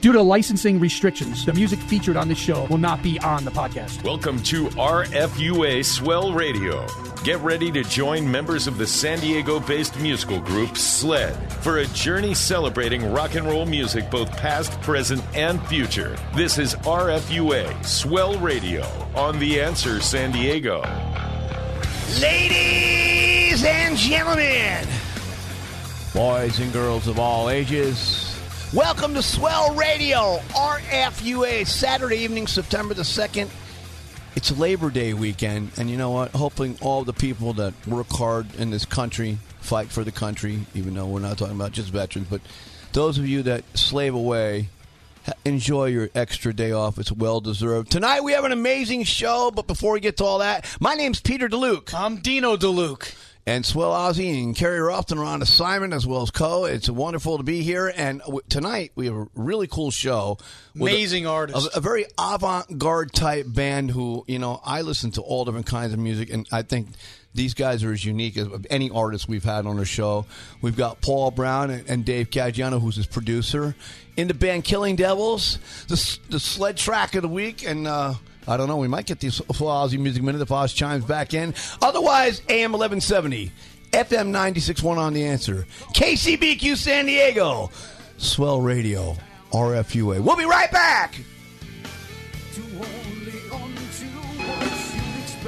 Due to licensing restrictions, the music featured on this show will not be on the podcast. Welcome to RFUA Swell Radio. Get ready to join members of the San Diego based musical group SLED for a journey celebrating rock and roll music, both past, present, and future. This is RFUA Swell Radio on The Answer San Diego. Ladies and gentlemen, boys and girls of all ages, welcome to Swell Radio, RFUA, Saturday evening, September the 2nd. It's Labor Day weekend, and you know what? Hoping all the people that work hard in this country, fight for the country, even though we're not talking about just veterans, but those of you that slave away, enjoy your extra day off. It's well deserved. Tonight we have an amazing show, but before we get to all that, my name's Peter DeLuke. I'm Dino DeLuke. And Swell Ozzy and Kerry Ruffin are on assignment as well as Co. It's wonderful to be here. And w- tonight we have a really cool show. a- Amazing artist. A, a very avant garde type band who, you know, I listen to all different kinds of music, and I think these guys are as unique as any artist we've had on the show. We've got Paul Brown and, and Dave Caggiano, who's his producer, in the band Killing Devils, the, the sled track of the week, and uh, I don't know, we might get the Ozzy Music Minute if Oz chimes back in. Otherwise, AM 1170, FM 96.1 on the answer, KCBQ San Diego, Swell Radio, RFUA. We'll be right back.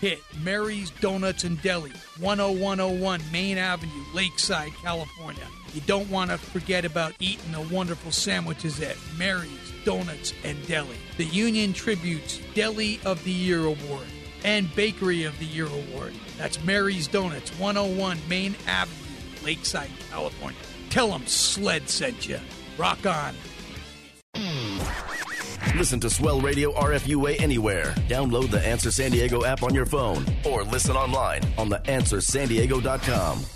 hit Mary's Donuts and Deli, 10101 Main Avenue, Lakeside, California. You don't want to forget about eating the wonderful sandwiches at Mary's Donuts and Deli. The Union Tribune's Deli of the Year Award and Bakery of the Year Award. That's Mary's Donuts, 101 Main Avenue, Lakeside, California. Tell them Sled sent you. Rock on. Listen to Swell Radio RFUA anywhere. Download the Answer San Diego app on your phone or listen online on the answersandiego.com.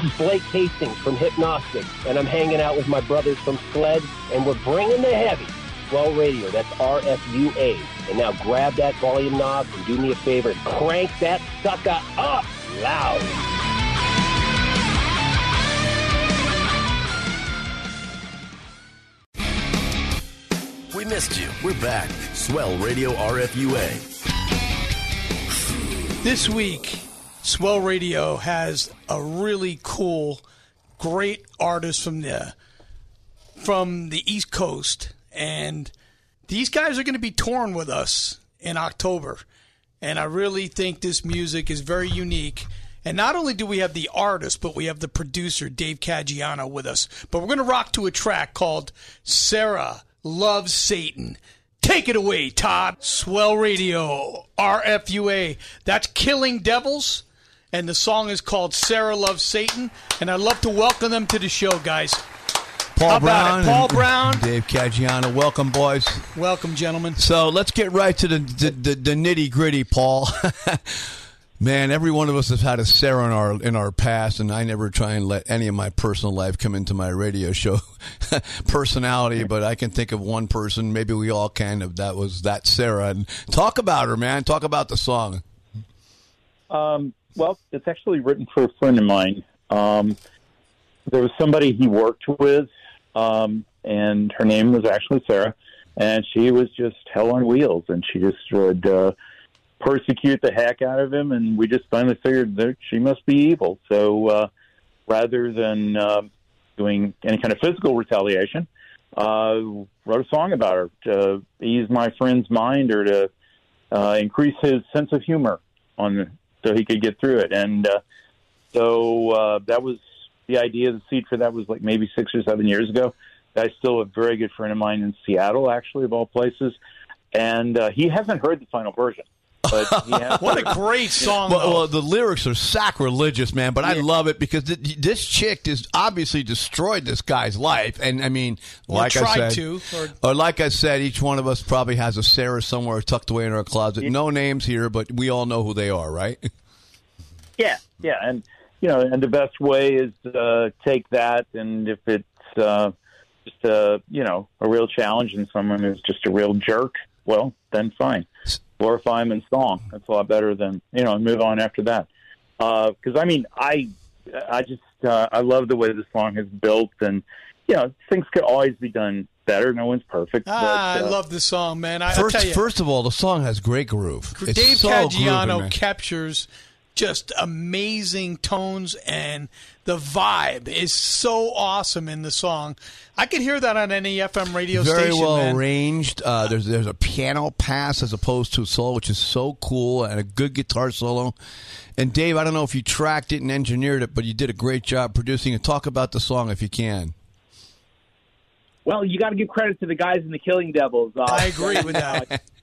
This is Blake Hastings from Hypnostic, and I'm hanging out with my brothers from Sled, and we're bringing the heavy. Swell Radio, that's RFUA. And now grab that volume knob and do me a favor, crank that sucker up loud. We missed you. We're back. Swell Radio RFUA. This week, Swell Radio has a really cool, great artist from the from the East Coast, and these guys are going to be touring with us in October. And I really think this music is very unique. And not only do we have the artist, but we have the producer, Dave Caggiano, with us. But we're going to rock to a track called Sarah Loves Satan. Take it away, Todd. Swell Radio, RFUA. That's Killing Devils. And the song is called Sarah Loves Satan. And I'd love to welcome them to the show, guys. Paul How Brown. Paul Brown. Dave Caggiano. Welcome, boys. Welcome, gentlemen. So let's get right to the the, the, the nitty gritty, Paul. Man, every one of us has had a Sarah in our in our past, and I never try and let any of my personal life come into my radio show personality. But I can think of one person, maybe we all can. Of that was that Sarah, and talk about her, man. Talk about the song. Um, well, it's actually written for a friend of mine. Um, there was somebody he worked with, um, and her name was actually Sarah, and she was just hell on wheels, and she just would. Uh, persecute the heck out of him, and we just finally figured that she must be evil. So uh, rather than uh, doing any kind of physical retaliation, uh, wrote a song about her to ease my friend's mind or to uh, increase his sense of humor on so he could get through it. And uh, so uh, that was the idea. The seed for that was like maybe six or seven years ago. I still a very good friend of mine in Seattle, actually, of all places. And uh, he hasn't heard the final version. But what a great song! Well, well, the lyrics are sacrilegious, man. But I love it because th- this chick has obviously destroyed this guy's life, and I mean, Or like I said, to, or like I said, each one of us probably has a Sarah somewhere tucked away in our closet. No names here, but we all know who they are, right? Yeah, yeah, and you know, and the best way is uh, take that, and if it's uh, just a you know a real challenge and someone who's just a real jerk, well, then fine, glorify him in song. That's a lot better than you know, and move on after that. Because I mean, I I just uh, I love the way the song is built, and you know, things could always be done better. No one's perfect. Ah, but, uh, I love this song, man. I, I First, tell you, first of all, the song has great groove. It's Dave so Caggiano groovy, man. captures just amazing tones and the vibe is so awesome in the song. I could hear that on any FM radio very station. Very well man. arranged. Uh, there's there's a piano pass as opposed to a solo, which is so cool, and a good guitar solo. And Dave, I don't know if you tracked it and engineered it, but you did a great job producing it. Talk about the song if you can. Well, you got to give credit to the guys in the Killing Devils. Uh, I agree with that.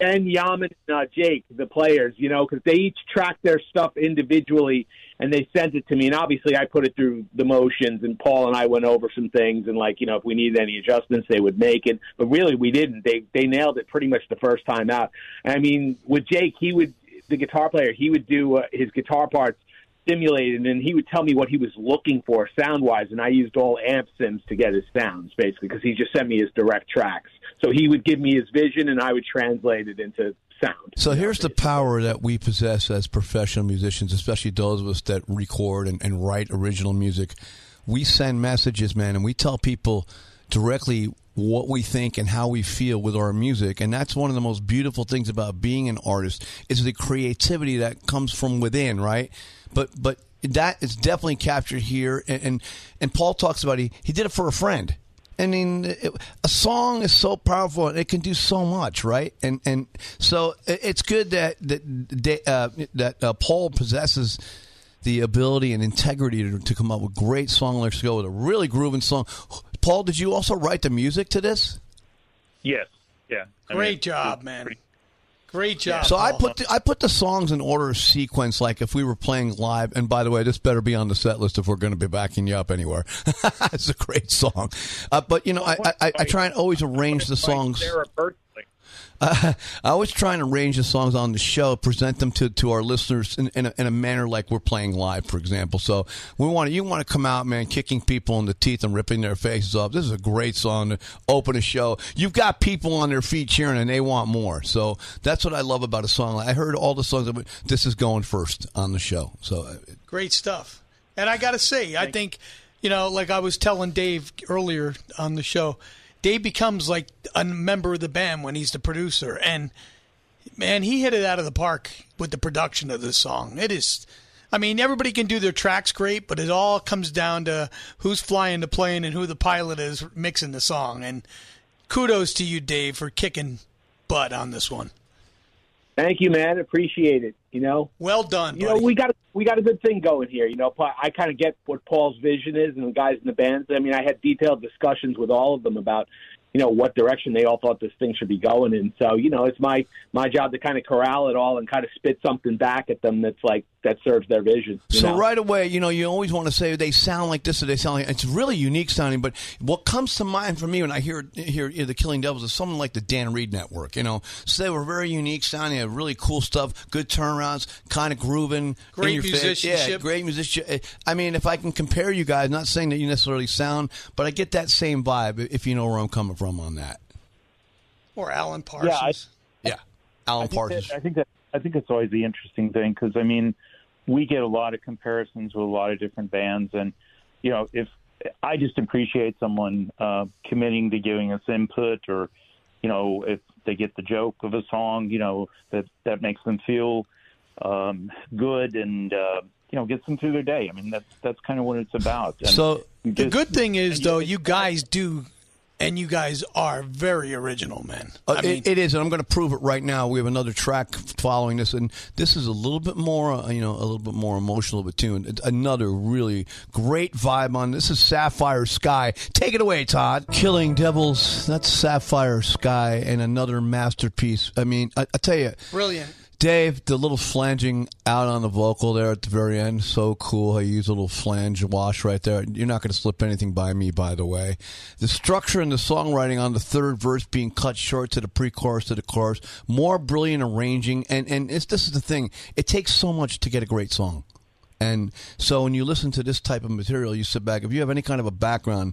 and Yaman and uh, Jake, the players, you know, because they each tracked their stuff individually and they sent it to me. And obviously, I put it through the motions, and Paul and I went over some things. And like, you know, if we needed any adjustments, they would make it. But really, we didn't. They they nailed it pretty much the first time out. I mean, with Jake, he would the guitar player, he would do uh, his guitar parts simulated, and he would tell me what he was looking for sound wise, and I used all amp sims to get his sounds basically because he just sent me his direct tracks. So he would give me his vision, and I would translate it into sound. So here's the power that we possess as professional musicians, especially those of us that record and, and write original music. We send messages, man, and we tell people directly what we think and how we feel with our music and that's one of the most beautiful things about being an artist is the creativity that comes from within right but but that is definitely captured here and and, and paul talks about he he did it for a friend I mean, it, a song is so powerful and it can do so much, right? And and so it's good that that uh, that uh, Paul possesses the ability and integrity to, to come up with great song lyrics to go with a really grooving song. Paul, did you also write the music to this? Yes. Yeah. I mean, Great job, man. Great job. So I put the, I put the songs in order of sequence, like if we were playing live. And by the way, this better be on the set list if we're going to be backing you up anywhere. it's a great song, uh, but you know, I, I, I try and always arrange the songs. Sarah personally. Uh, I always try and arrange the songs on the show, present them to, to our listeners in, in, a, in a manner like we're playing live, for example. So we want you want to come out, man, kicking people in the teeth and ripping their faces off. This is a great song to open a show. You've got people on their feet cheering, and they want more. So that's what I love about a song. I heard all the songs. But this is going first on the show. So uh, Great stuff. And I got to say, I think, you know, like I was telling Dave earlier on the show, Dave becomes like a member of the band when he's the producer. And man, he hit it out of the park with the production of this song. It is. I mean, everybody can do their tracks great, but it all comes down to who's flying the plane and who the pilot is mixing the song. And kudos to you, Dave, for kicking butt on this one. Thank you, man. Appreciate it. You know, well done. You know, we got we got a good thing going here. You know, I kind of get what Paul's vision is, and the guys in the bands. I mean, I had detailed discussions with all of them about, you know what direction they all thought this thing should be going in. So you know, it's my my job to kind of corral it all and kind of spit something back at them that's like that serves their vision. you So know? right away, you know, you always want to say they sound like this or they sound like it's really unique sounding. But what comes to mind for me when I hear hear you know, the Killing Devils is something like the Dan Reed Network. You know, so they were very unique sounding, had really cool stuff, good turnarounds, kind of grooving, in Great your face. musicianship. Yeah, great musician. Eh, I mean, if I can compare you guys, not saying that you necessarily sound, but I get that same vibe. If you know where I'm coming from on that. Or Alan Parsons. Yeah, I- Yeah, Alan I Parsons. That, I think that I think it's always the interesting thing because I mean, we get a lot of comparisons with a lot of different bands, and you know, if I just appreciate someone uh, committing to giving us input, or you know, if they get the joke of a song, you know, that that makes them feel um, good and uh, you know gets them through their day. I mean, that's that's kind of what it's about. And So The just- good thing is, though, you guys do, and you guys are very original, man. Uh, mean, it, it is, and I'm going to prove it right now. We have another track following this, and this is a little bit more, uh, you know, a little bit more emotional of a tune. Another really great vibe on this is Sapphire Sky. Take it away, Todd. Killing Devils. That's Sapphire Sky, and another masterpiece. I mean, I, I tell you, brilliant. Dave, the little flanging out on the vocal there at the very end, so cool. How you use a little flange wash right there. You're not going to slip anything by me, by the way. The structure and the songwriting on the third verse being cut short to the pre-chorus to the chorus, more brilliant arranging, and and this is the thing. It takes so much to get a great song. And so when you listen to this type of material, you sit back. If you have any kind of a background,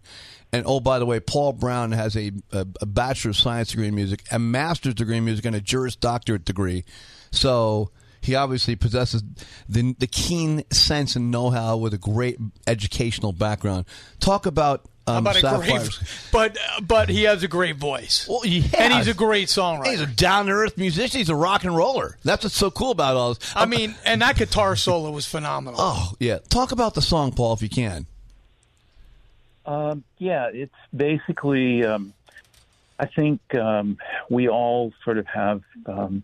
and oh, by the way, Paul Brown has a, a, a Bachelor of Science degree in music, a Master's degree in music, and a Juris Doctorate degree. So he obviously possesses the, the keen sense and know how with a great educational background. Talk about. Um, about a great, but but he has a great voice. Well, yeah. and he's a great songwriter. He's a down to earth musician. He's a rock and roller. That's what's so cool about all this. I mean, and that guitar solo was phenomenal. Oh yeah, talk about the song, Paul, if you can. Um, yeah, it's basically. Um, I think um, we all sort of have. Um,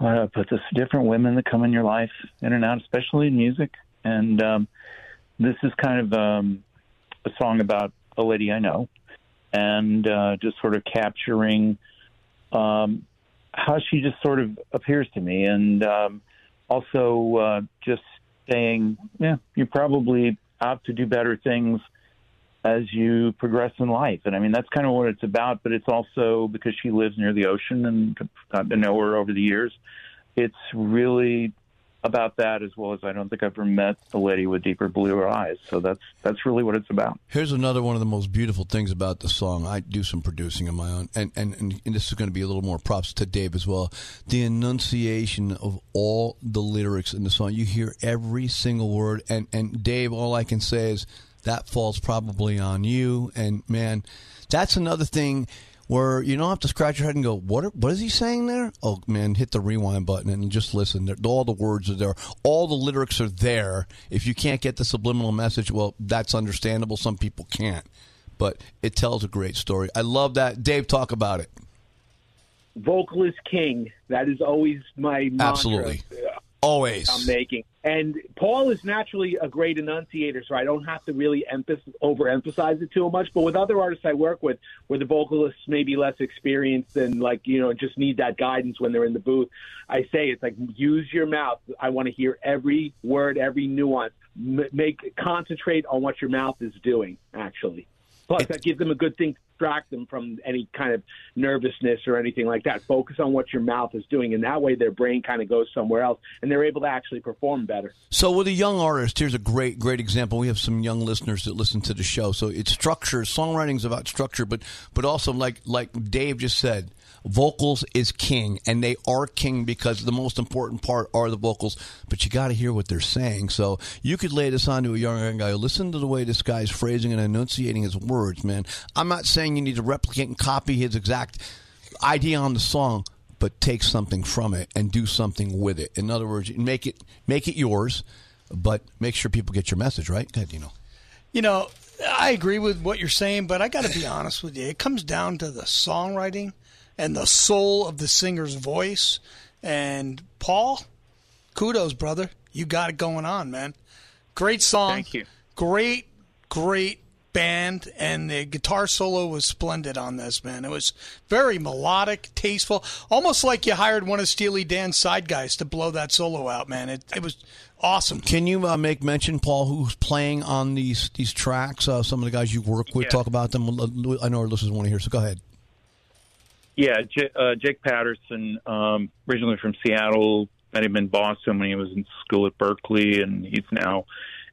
I put this? Different women that come in your life, in and out, especially in music, and um, this is kind of um, a song about a lady I know, and uh, just sort of capturing um, how she just sort of appears to me, and um, also uh, just saying, yeah, you're probably out to do better things as you progress in life. And I mean, that's kind of what it's about, but it's also because she lives near the ocean and got to know her over the years. It's really about that as well as I don't think I've ever met a lady with deeper blue eyes. So that's that's really what it's about. Here's another one of the most beautiful things about the song. I do some producing of my own, and, and, and, this is going to be a little more props to Dave as well. The enunciation of all the lyrics in the song. You hear every single word, and, and Dave, all I can say is that falls probably on you. And man, that's another thing where you don't have to scratch your head and go, "What? Are, what is he saying there?" Oh man, hit the rewind button and just listen. All the words are there. All the lyrics are there. If you can't get the subliminal message, well, that's understandable. Some people can't, but it tells a great story. I love that. Dave, talk about it. vocalist king. That is always my mantra Absolutely, always. I'm making. And Paul is naturally a great enunciator, so I don't have to really emphasis, overemphasize it too much. But with other artists I work with, where the vocalists may be less experienced and like you know just need that guidance when they're in the booth, I say it's like use your mouth. I want to hear every word, every nuance. M- make concentrate on what your mouth is doing. Actually, plus that gives them a good thing to distract them from any kind of nervousness or anything like that. Focus on what your mouth is doing, and that way their brain kind of goes somewhere else, and they're able to actually perform better. So with a young artist, here's a great, great example. We have some young listeners that listen to the show. So it's structure. Songwriting is about structure, but but also like like Dave just said, vocals is king, and they are king because the most important part are the vocals. But you got to hear what they're saying. So you could lay this on to a young guy. Listen to the way this guy's phrasing and enunciating his words, man. I'm not saying you need to replicate and copy his exact idea on the song but take something from it and do something with it. In other words, make it make it yours, but make sure people get your message right. Ahead, you know. You know, I agree with what you're saying, but I got to be honest with you. It comes down to the songwriting and the soul of the singer's voice. And Paul, kudos, brother. You got it going on, man. Great song. Thank you. Great, great band, and the guitar solo was splendid on this, man. It was very melodic, tasteful, almost like you hired one of Steely Dan's side guys to blow that solo out, man. It, it was awesome. Can you uh, make mention, Paul, who's playing on these these tracks? Uh, some of the guys you work with, Yeah. talk about them. I know our listeners want to hear, so go ahead. Yeah, J- uh, Jake Patterson, um, originally from Seattle, met him in Boston when he was in school at Berklee, and he's now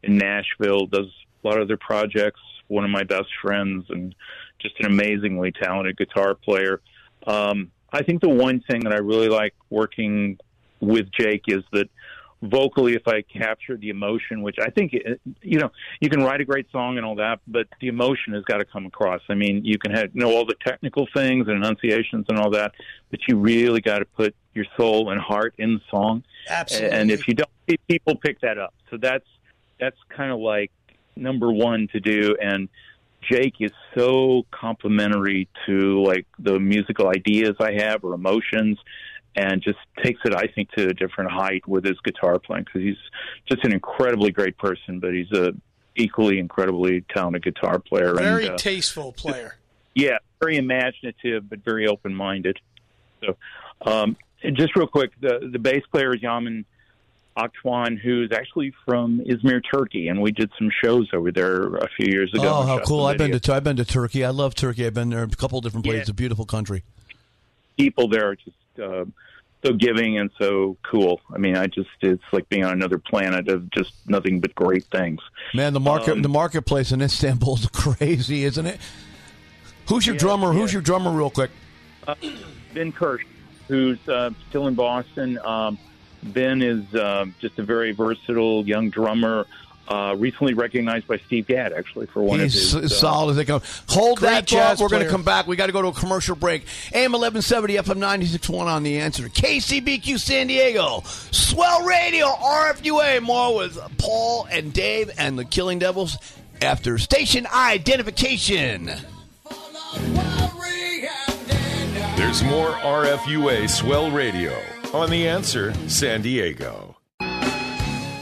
in Nashville. Does a lot of other projects. One of my best friends, and just an amazingly talented guitar player. Um, I think the one thing that I really like working with Jake is that vocally, if I capture the emotion, which I think, you know, you can write a great song and all that, but the emotion has got to come across. I mean, you can have, know all the technical things and enunciations and all that, but you really got to put your soul and heart in the song. Absolutely. And if you don't, people pick that up. So that's that's kind of like number one to do. And Jake is so complimentary to like the musical ideas I have or emotions, and just takes it, I think, to a different height with his guitar playing because he's just an incredibly great person, but he's a equally incredibly talented guitar player. Very and, uh, tasteful player. yeah, very imaginative, but very open minded. So, um, and just real quick, the the bass player is Yaman Akwan, who's actually from Izmir, Turkey, and we did some shows over there a few years ago. Oh, how cool! I've been to I've been to Turkey. I love Turkey. I've been there a couple of different places. Yeah. It's a beautiful country. people there are just uh, so giving and so cool. I mean, I just it's like being on another planet of just nothing but great things. Man, the market Um, the marketplace in Istanbul is crazy, isn't it? Who's your Yeah, drummer? Who's your drummer, real quick? Uh, ben Kirsch, who's uh, still in Boston. Um, ben is um just a very versatile young drummer. Uh, recently recognized by Steve Gadd, actually, for one He's of his. as uh, solid as they come. Hold Great that thought. We're going to come back. We got to go to a commercial break. AM 1170, FM 961 on the answer. KCBQ San Diego. Swell Radio, RFUA. More with Paul and Dave and the Killing Devils after station identification. There's more RFUA Swell Radio on The Answer San Diego.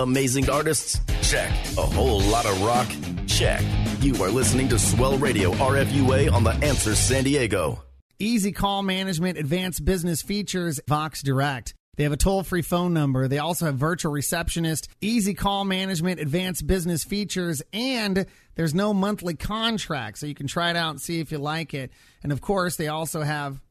Amazing artists? Check. A whole lot of rock? Check. You are listening to Swell Radio RFUA on The Answer San Diego. Easy call management, advanced business features, Vox Direct. They have a toll free phone number. They also have virtual receptionist, easy call management, advanced business features, and there's no monthly contract. So you can try it out and see if you like it. And of course, they also have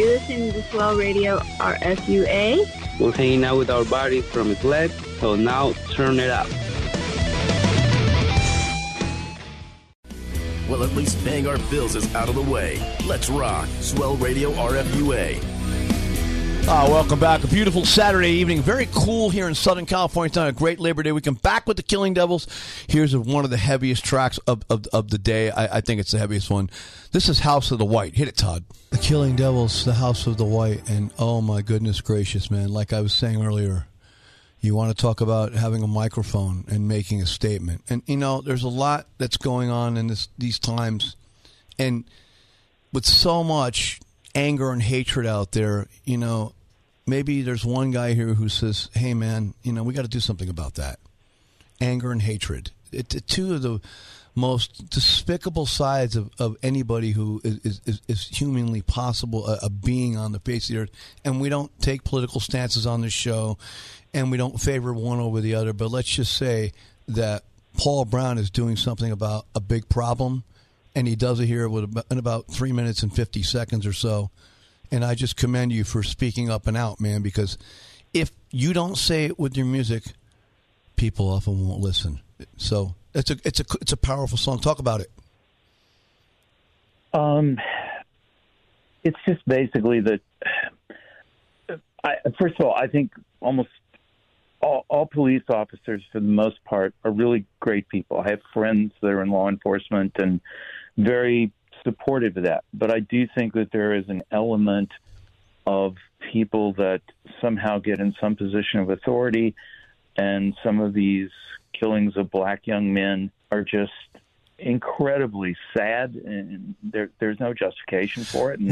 You're listening to Swell Radio RFUA. We're hanging out with our buddies from Sled, so now turn it up. Well, at least paying our bills is out of the way. Let's rock. Swell Radio RFUA. Ah, welcome back. A beautiful Saturday evening. Very cool here in Southern California. It's a great Labor Day weekend. Back with the Killing Devils. Here's one of the heaviest tracks of, of, of the day. I, I think it's the heaviest one. This is House of the White. Hit it, Todd. The Killing Devils, the House of the White. And oh my goodness gracious, man. Like I was saying earlier, you want to talk about having a microphone and making a statement. And, you know, there's a lot that's going on in this, these times. And with so much anger and hatred out there, you know, maybe there's one guy here who says, "Hey, man, you know, we got to do something about that." Anger and hatred. It's two of the most despicable sides of, of anybody who is, is, is humanly possible a, a being on the face of the earth. And we don't take political stances on this show, and we don't favor one over the other. But let's just say that Paul Brown is doing something about a big problem, and he does it here with about, in about three minutes and fifty seconds or so. And I just commend you for speaking up and out, man. Because if you don't say it with your music, people often won't listen. So it's a it's a it's a powerful song. Talk about it. Um, it's just basically that. I, first of all, I think almost all, all police officers, for the most part, are really great people. I have friends that are in law enforcement and very supportive of that. But I do think that there is an element of people that somehow get in some position of authority, and some of these killings of black young men are just incredibly sad, and there, there's no justification for it. And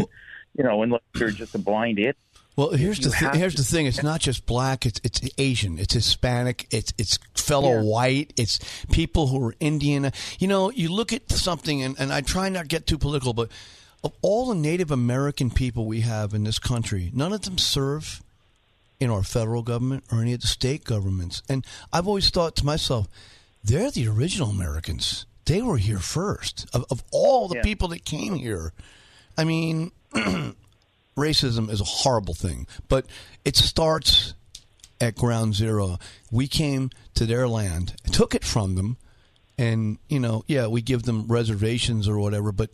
you know, unless you're just a blind idiot. Well, here's the th- here's to- the thing. It's not just black. It's it's Asian. It's Hispanic. It's it's fellow Yeah. white. It's people who are Indian. You know, you look at something, and, and I try not to get too political, but of all the Native American people we have in this country, none of them serve in our federal government or any of the state governments. And I've always thought to myself, they're the original Americans. They were here first. Of, of all the Yeah. people that came here, I mean, racism is a horrible thing, but it starts at ground zero. We came to their land, took it from them, and, you know, yeah, we give them reservations or whatever, but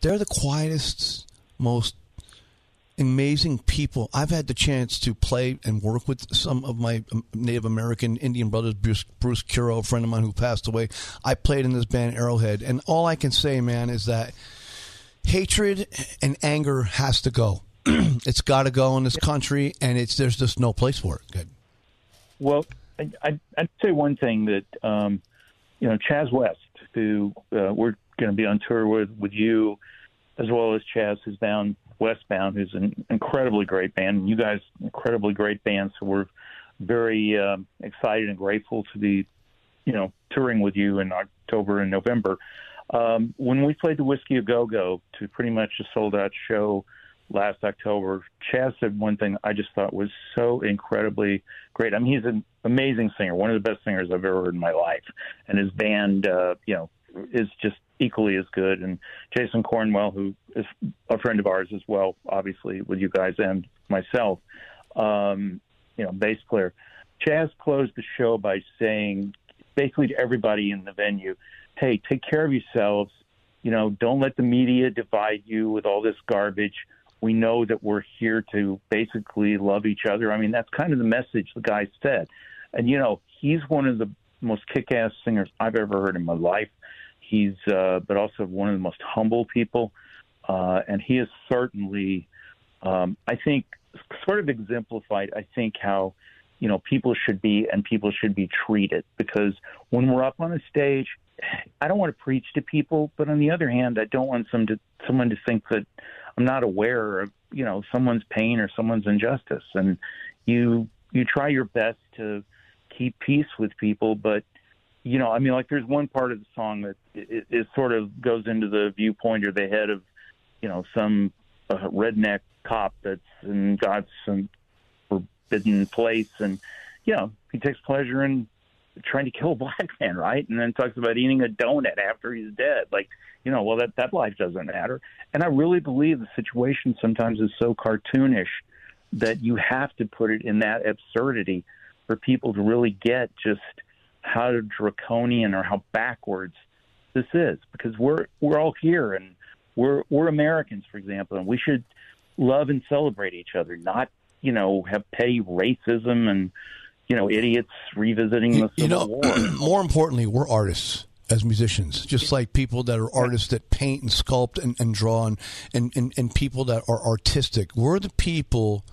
they're the quietest, most amazing people. I've had the chance to play and work with some of my Native American Indian brothers, Bruce, Bruce a friend of mine who passed away. I played in this band Arrowhead, and all I can say, man, is that hatred and anger has to go. it's got to go in this country, and it's there's just no place for it. Good. Well, I, I, I'd say one thing that um, you know, Chaz West, who uh, we're going to be on tour with with you, as well as Chaz, who's down westbound, who's an incredibly great band. You guys, incredibly great band. So we're very um, excited and grateful to be, you know, touring with you in October and November. Um, when we played the Whisky a Go Go to pretty much a sold out show last October, Chaz said one thing I just thought was so incredibly great. I mean, he's an amazing singer, one of the best singers I've ever heard in my life, and his band, uh, you know, is just equally as good. And Jason Cornwell, who is a friend of ours as well, obviously with you guys and myself, um, you know, bass player. Chaz closed the show by saying, basically to everybody in the venue, "Hey, take care of yourselves. You know, don't let the media divide you with all this garbage. We know that we're here to basically love each other. I mean, that's kind of the message the guy said. And you know, he's one of the most kick-ass singers I've ever heard in my life. He's, uh, but also one of the most humble people, uh, and he is certainly, um, I think, sort of exemplified. I think how you know people should be and people should be treated. Because when we're up on a stage i don't want to preach to people but on the other hand i don't want some to someone to think that i'm not aware of you know someone's pain or someone's injustice. And you you try your best to keep peace with people but you know i mean like there's one part of the song that it, it sort of goes into the viewpoint or the head of you know some uh, redneck cop that's in god's some forbidden place. And you know he takes pleasure in trying to kill a black man right? And then talks about eating a donut after he's dead. Like you know well that that life doesn't matter. And i really believe the situation sometimes is so cartoonish that you have to put it in that absurdity for people to really get just how draconian or how backwards this is. Because we're we're all here and we're we're Americans for example and we should love and celebrate each other not you know have petty racism and you know idiots revisiting the Civil You know, War more importantly, we're artists as musicians, just like people that are artists that paint and sculpt and, and draw and, and, and, and people that are artistic. We're the people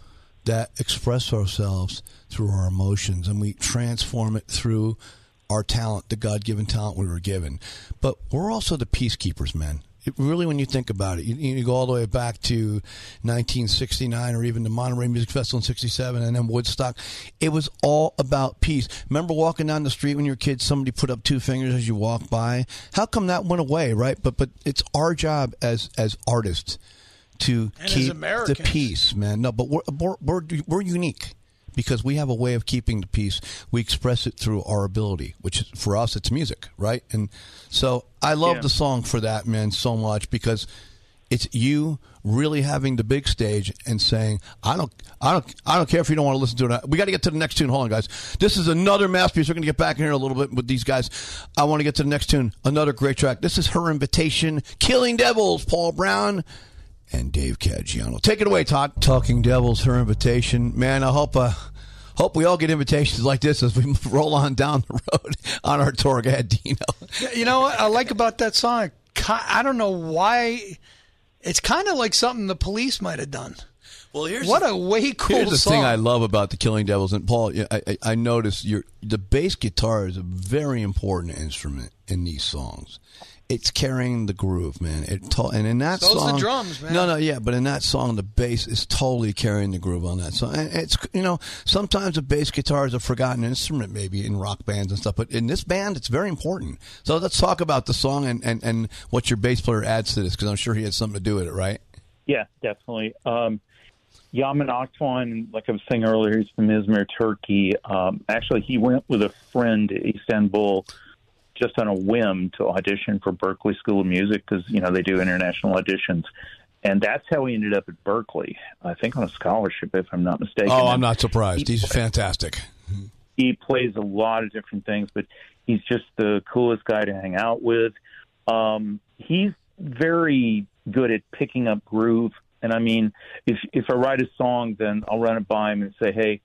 that express ourselves through our emotions and we transform it through our talent, the God given talent we were given. But we're also the peacekeepers, man. It, really, when you think about it, you, you go all the way back to 1969 or even the Monterey Music Festival in 67 and then Woodstock. It was all about peace. Remember walking down the street when you were a kid, somebody put up two fingers as you walk by? How come that went away, right? But but it's our job as as artists to And as keep the peace, man. No, but we're, we're, we're, we're unique because we have a way of keeping the peace. We express it through our ability, which is, for us, it's music, right? And so I love Yeah. the song for that, man, so much because it's you really having the big stage and saying, "I don't, I don't, I don't care if you don't want to listen to it." We got to get to the next tune. Hold on, guys. This is another masterpiece. We're going to get back in here a little bit with these guys. I want to get to the next tune. Another great track. This is her invitation, "Killing Devils." Paul Brown and Dave Caggiano. Take it away, Todd. Talking Devils, her invitation. Man, I hope. Uh, Hope we all get invitations like this as we roll on down the road on our tour. Go ahead, Dino. You know what I like about that song? I don't know why. It's kind of like something the police might have done. Well, here's what a way cool Here's the song. thing I love about the Killing Devils, and Paul, I, I, I noticed your the bass guitar is a very important instrument in these songs. It's carrying the groove, man. It to, and in that So's the song, drums, man. No, no, yeah, but in that song, the bass is totally carrying the groove on that song. And it's you know sometimes a bass guitar is a forgotten instrument, maybe in rock bands and stuff, but in this band, it's very important. So let's talk about the song and and, and what your bass player adds to this, because I'm sure he had something to do with it, right? Yeah, definitely. Um, Yaman Akdoğan, like I was saying earlier, he's from Izmir, Turkey. Um, actually, he went with a friend to Istanbul just on a whim to audition for Berklee School of Music because you know they do international auditions, and that's how he ended up at Berklee. I think on a scholarship, if I'm not mistaken. Oh, I'm not surprised. He's fantastic. he plays a lot of different things, but he's just the coolest guy to hang out with. Um, he's very good at picking up groove, and I mean, if if I write a song, then I'll run it by him and say, "Hey,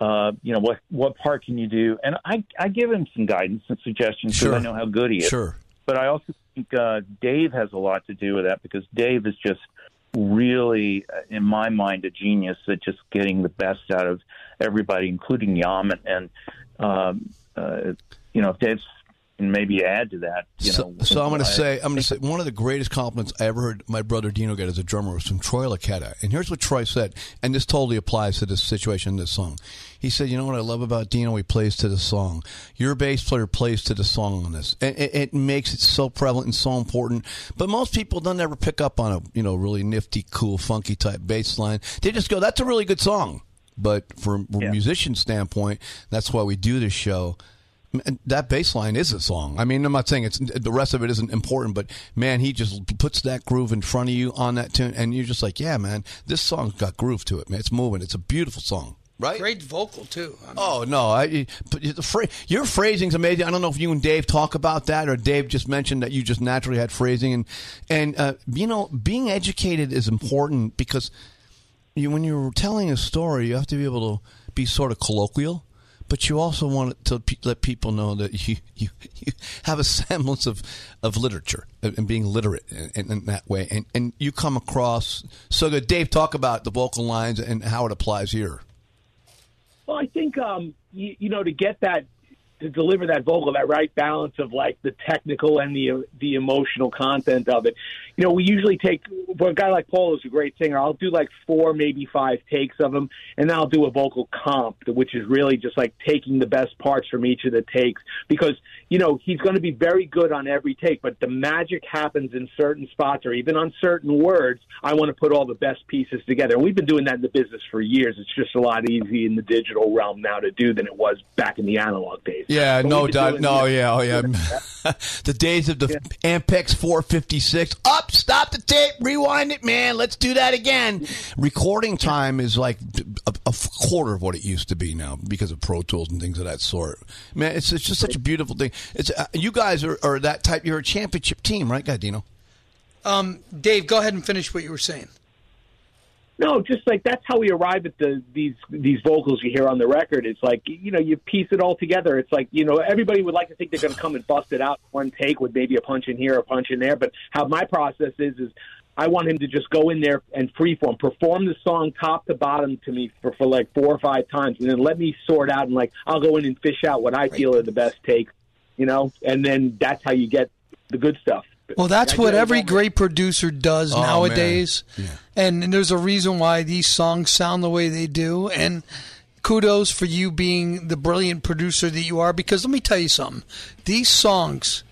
uh, you know what what part can you do?" And I I give him some guidance and suggestions because Sure. I know how good he is. Sure. But I also think uh, Dave has a lot to do with that because Dave is just really, uh, in my mind, a genius at just getting the best out of everybody, including Yam. And, and um, uh, you know, if Dave's and maybe add to that, you so, know. so I'm going to say, I'm going to say, one of the greatest compliments I ever heard my brother Dino get as a drummer was from Troy Luccketta. And here's what Troy said, and this totally applies to this situation, this song. He said, "You know what I love about Dino? He plays to the song. Your bass player plays to the song on this, and it, it makes it so prevalent and so important. But most people don't ever pick up on a you know really nifty, cool, funky type bass line. They just go, "That's a really good song." But from a musician standpoint, that's why we do this show. That bass line is a song. I mean, I'm not saying it's the rest of it isn't important, but man, he just puts that groove in front of you on that tune, and you're just like, yeah, man, this song's got groove to it, man. It's moving. It's a beautiful song. Right? Great vocal too. I mean, Oh no! I, but the phra- your phrasing's amazing. I don't know if you and Dave talk about that, or Dave just mentioned that you just naturally had phrasing, and and uh, you know, being educated is important because you, when you're telling a story, you have to be able to be sort of colloquial, but you also want to let people know that you, you, you have a semblance of, of literature and and being literate in, in, in that way, and and you come across so good. Dave, talk about the vocal lines and how it applies here. Well, I think um, you, you know to get that to deliver that vocal, that right balance of like the technical and the the emotional content of it. You know, we usually take for a guy like Paul is a great singer. I'll do like four, maybe five takes of him, and then I'll do a vocal comp, which is really just like taking the best parts from each of the takes because you know he's going to be very good on every take, but the magic happens in certain spots or even on certain words. I want to put all the best pieces together, and we've been doing that in the business for years. It's just a lot easier in the digital realm now to do than it was back in the analog days. Yeah, But no doubt. doing- No, yeah, oh yeah. the days of the Ampex 456. Up, stop the tape, rewind it, man. Let's do that again. Recording time is like a, a quarter of what it used to be now because of Pro Tools and things of that sort. Man, it's, it's just such a beautiful thing. It's uh, you guys are, are that type. You're a championship team, right, Gadino? Um, Dave, go ahead and finish what you were saying. No, just like that's how we arrive at the these these vocals you hear on the record. It's like you know you piece it all together. It's like you know everybody would like to think they're going to come and bust it out one take with maybe a punch in here, a punch in there. But how my process is is I want him to just go in there and freeform, perform the song top to bottom to me for for like four or five times, and then let me sort out and like I'll go in and fish out what I feel are the best takes, you know, and then that's how you get the good stuff. Well, that's what every great producer does Oh, nowadays. And, and there's a reason why these songs sound the way they do. And kudos for you being the brilliant producer that you are. Because let me tell you something these songs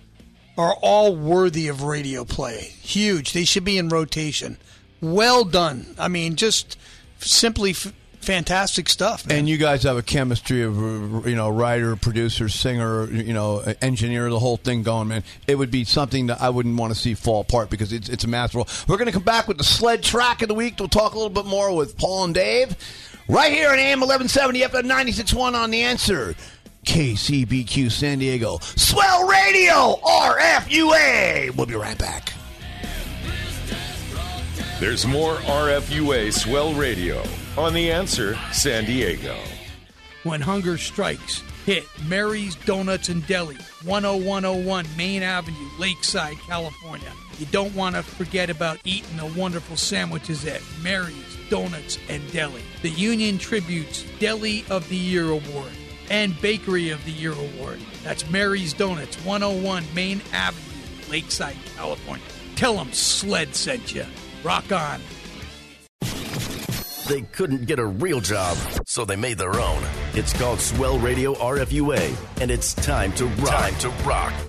are all worthy of radio play. Huge. They should be in rotation. Well done. I mean, just simply f- fantastic stuff. Man. And you guys have a chemistry of uh, you know writer, producer, singer, you know engineer, the whole thing going, man. It would be something that I wouldn't want to see fall apart because it's it's a masterful. We're going to come back with the sled track of the week. We'll talk a little bit more with Paul and Dave right here on AM 1170 FM 96.1 on the answer. KCBQ San Diego. Swell Radio RFUA. We'll be right back. There's more RFUA Swell Radio on The Answer San Diego. When hunger strikes, hit Mary's Donuts and Deli, 10101 Main Avenue, Lakeside, California. You don't want to forget about eating the wonderful sandwiches at Mary's Donuts and Deli. The Union Tribune's Deli of the Year Award and Bakery of the Year Award. That's Mary's Donuts, 101 Main Avenue, Lakeside, California. Tell them Sled sent you. Rock on. They couldn't get a real job, so they made their own. It's called Swell Radio RFUA, and it's time to rock. Time to rock.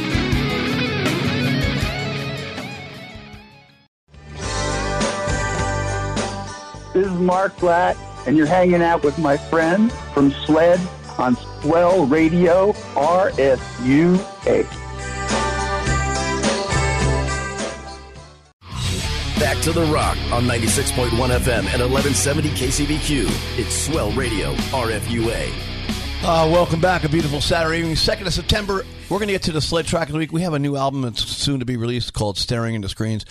Mark Blatt, and you're hanging out with my friend from SLED on Swell Radio RFUA. Back to the rock on 96.1 FM and 1170 KCBQ. It's Swell Radio RFUA. Uh, welcome back. A beautiful Saturday evening, 2nd of September. We're going to get to the sled track of the week. We have a new album that's soon to be released called Staring into Screens.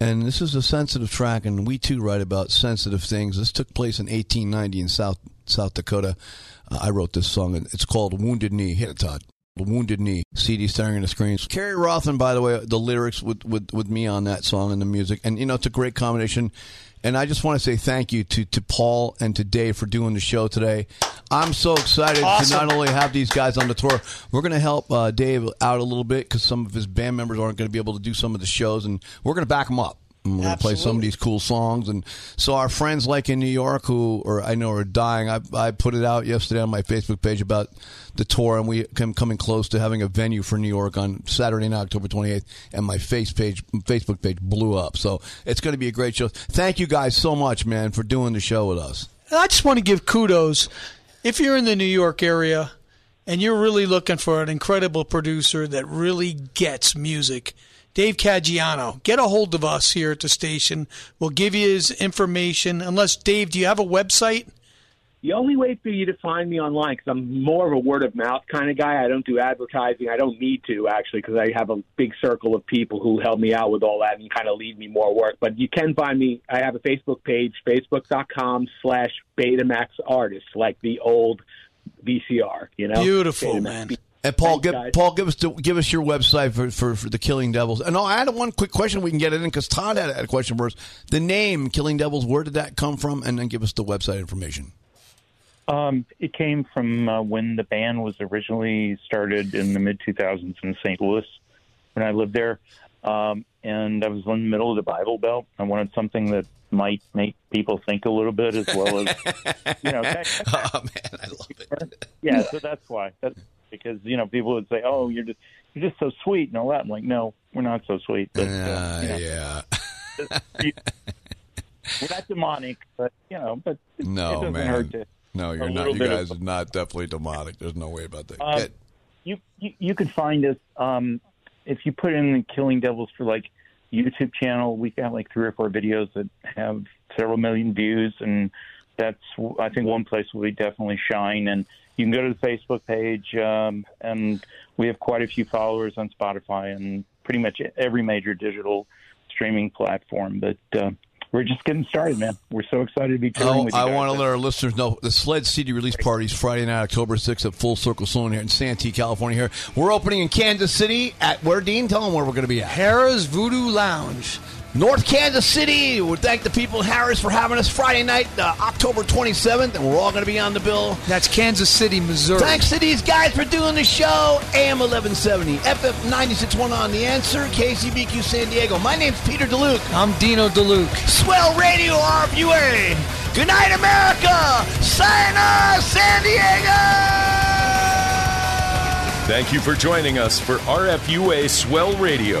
And this is a sensitive track, and we too write about sensitive things. This took place in 1890 in South South Dakota. Uh, I wrote this song, and it's called Wounded Knee. Hit it, Todd. Wounded Knee. CD staring at the screens. Kerry Rothen, by the way, the lyrics with, with, with me on that song and the music. And, you know, it's a great combination. And I just want to say thank you to, to Paul and to Dave for doing the show today. I'm so excited Awesome. to not only have these guys on the tour, we're going to help uh, Dave out a little bit because some of his band members aren't going to be able to do some of the shows, and we're going to back them up. And we're going to play some of these cool songs. And so our friends like in New York who or I know are dying, I, I put it out yesterday on my Facebook page about the tour, and we come coming close to having a venue for New York on Saturday night, October 28th, and my face page, Facebook page blew up. So it's going to be a great show. Thank you guys so much, man, for doing the show with us. I just want to give kudos. If you're in the New York area and you're really looking for an incredible producer that really gets music, Dave Caggiano, get a hold of us here at the station. We'll give you his information. Unless, Dave, do you have a website? The only way for you to find me online, because I'm more of a word of mouth kind of guy. I don't do advertising. I don't need to actually, because I have a big circle of people who help me out with all that and kind of lead me more work. But you can find me. I have a Facebook page, facebook.com/slash Betamax Artist, like the old VCR. You know, Beautiful, Betamax. man. And Paul, Thanks, give. Paul, give us the, give us your website for, for, for the Killing Devils. And oh, I had one quick question. We can get it in because Todd had, had a question for us. The name Killing Devils, where did that come from? And then give us the website information. Um, it came from uh, when the band was originally started in the mid 2000s in St. Louis when I lived there. Um, and I was in the middle of the Bible Belt. I wanted something that might make people think a little bit as well as, you know. oh, man, I love it. Yeah, so that's why. That's because, you know, people would say, oh, you're just, you're just so sweet and all that. I'm like, no, we're not so sweet. But, uh, you know, yeah. we're not demonic, but, you know, but it, No, doesn't man. hurt to. No, you're not. You guys of- are not definitely demonic. There's no way about that. Um, you, you you can find us um, if you put in the Killing Devils for like YouTube channel. We've got like three or four videos that have several million views, and that's I think one place where we definitely shine. And you can go to the Facebook page, um, and we have quite a few followers on Spotify and pretty much every major digital streaming platform. But uh, we're just getting started, man. We're so excited to be touring Oh, with you I guys. want to let our listeners know the Sled CD release party is Friday night, October 6th at Full Circle Saloon here in Santee, California. Here we're opening in Kansas City at where Dean? Tell them where we're going to be at. Harrah's Voodoo Lounge. North Kansas City. We thank the people at Harrah's for having us Friday night, uh, October 27th, and we're all going to be on the bill. That's Kansas City, Missouri. Thanks to these guys for doing the show. AM 1170, FF 96.1 on The Answer, KCBQ San Diego. My name's Peter DeLuke. I'm Dino DeLuke. Swell Radio RFUA. Good night, America. Sign Sayonara, San Diego. Thank you for joining us for RFUA Swell Radio,